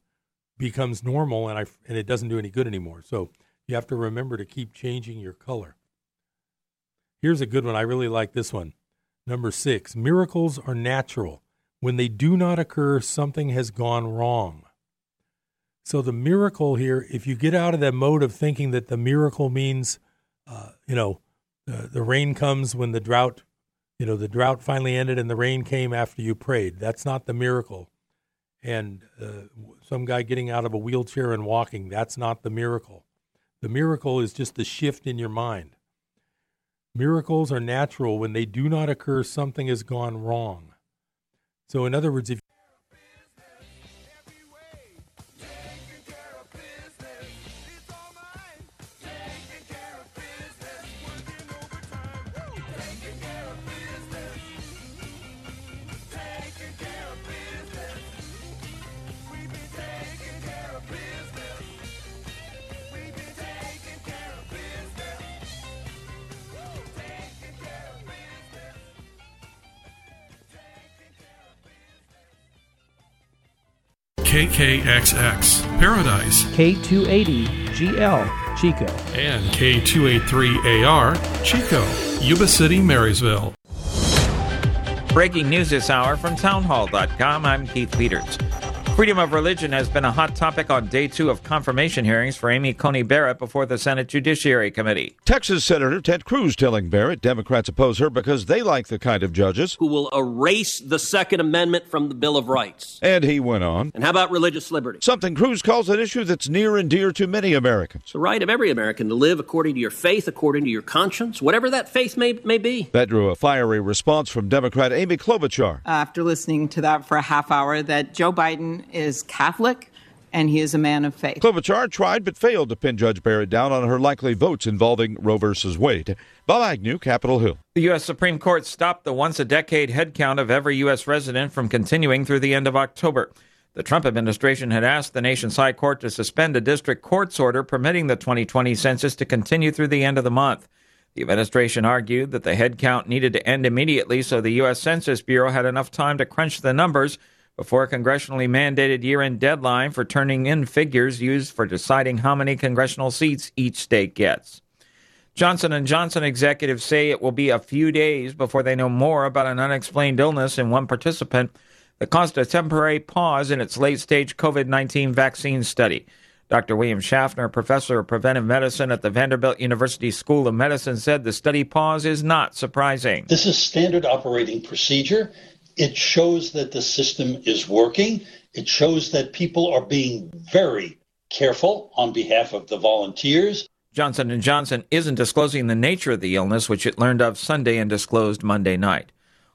[SPEAKER 1] becomes normal, and I and it doesn't do any good anymore. So you have to remember to keep changing your color. Here's a good one. I really like this one. Number six miracles are natural. When they do not occur, something has gone wrong. So, the miracle here, if you get out of that mode of thinking that the miracle means, uh, you know, uh, the rain comes when the drought, you know, the drought finally ended and the rain came after you prayed. That's not the miracle. And uh, some guy getting out of a wheelchair and walking, that's not the miracle. The miracle is just a shift in your mind. Miracles are natural. When they do not occur, something has gone wrong. So, in other words, if
[SPEAKER 16] KKXX Paradise,
[SPEAKER 17] K280GL Chico,
[SPEAKER 16] and K283AR Chico, Yuba City, Marysville.
[SPEAKER 18] Breaking news this hour from townhall.com. I'm Keith Peters. Freedom of religion has been a hot topic on day two of confirmation hearings for Amy Coney Barrett before the Senate Judiciary Committee.
[SPEAKER 19] Texas Senator Ted Cruz telling Barrett Democrats oppose her because they like the kind of judges
[SPEAKER 20] who will erase the Second Amendment from the Bill of Rights.
[SPEAKER 19] And he went on.
[SPEAKER 20] And how about religious liberty?
[SPEAKER 19] Something Cruz calls an issue that's near and dear to many Americans.
[SPEAKER 20] The right of every American to live according to your faith, according to your conscience, whatever that faith may, may be.
[SPEAKER 19] That drew a fiery response from Democrat Amy Klobuchar.
[SPEAKER 21] After listening to that for a half hour, that Joe Biden is Catholic and he is a man of faith.
[SPEAKER 19] Klobuchar tried but failed to pin Judge Barrett down on her likely votes involving Roe versus Wade. Bob Agnew, Capitol Hill.
[SPEAKER 18] The U.S. Supreme Court stopped the once a decade head count of every U.S. resident from continuing through the end of October. The Trump administration had asked the nation's high court to suspend a district court's order permitting the 2020 census to continue through the end of the month. The administration argued that the head count needed to end immediately so the U.S. Census Bureau had enough time to crunch the numbers before a congressionally mandated year-end deadline for turning in figures used for deciding how many congressional seats each state gets. Johnson & Johnson executives say it will be a few days before they know more about an unexplained illness in one participant that caused a temporary pause in its late-stage COVID-19 vaccine study. Dr. William Schaffner, professor of preventive medicine at the Vanderbilt University School of Medicine, said the study pause is not surprising.
[SPEAKER 13] This is standard operating procedure. It shows that the system is working. It shows that people are being very careful on behalf of the volunteers.
[SPEAKER 18] Johnson & Johnson isn't disclosing the nature of the illness, which it learned of Sunday and disclosed Monday night.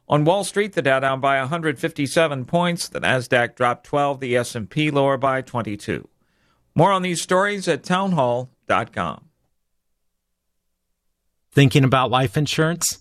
[SPEAKER 18] On Wall Street, the Dow down by 157 points, the Nasdaq dropped 12, the S&P lower by 22. More on these stories at townhall.com.
[SPEAKER 22] Thinking about life insurance?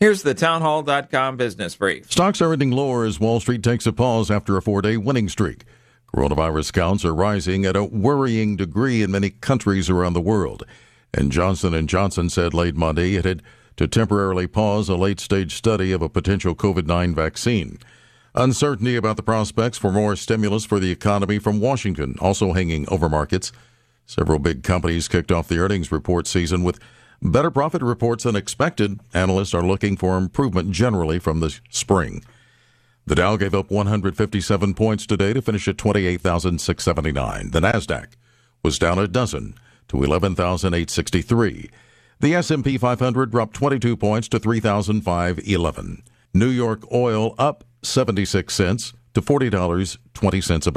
[SPEAKER 18] Here's the townhall.com business brief.
[SPEAKER 23] Stocks are ending lower as Wall Street takes a pause after a four day winning streak. Coronavirus counts are rising at a worrying degree in many countries around the world. And Johnson & Johnson said late Monday it had to temporarily pause a late-stage study of a potential COVID-19 vaccine. Uncertainty about the prospects for more stimulus for the economy from Washington also hanging over markets. Several big companies kicked off the earnings report season with better profit reports than expected. Analysts are looking for improvement generally from the spring. The Dow gave up 157 points today to finish at 28,679. The Nasdaq was down a dozen to 11,863. The S&P 500 dropped 22 points to 3,511. New York oil up 76 cents to $40.20 a barrel.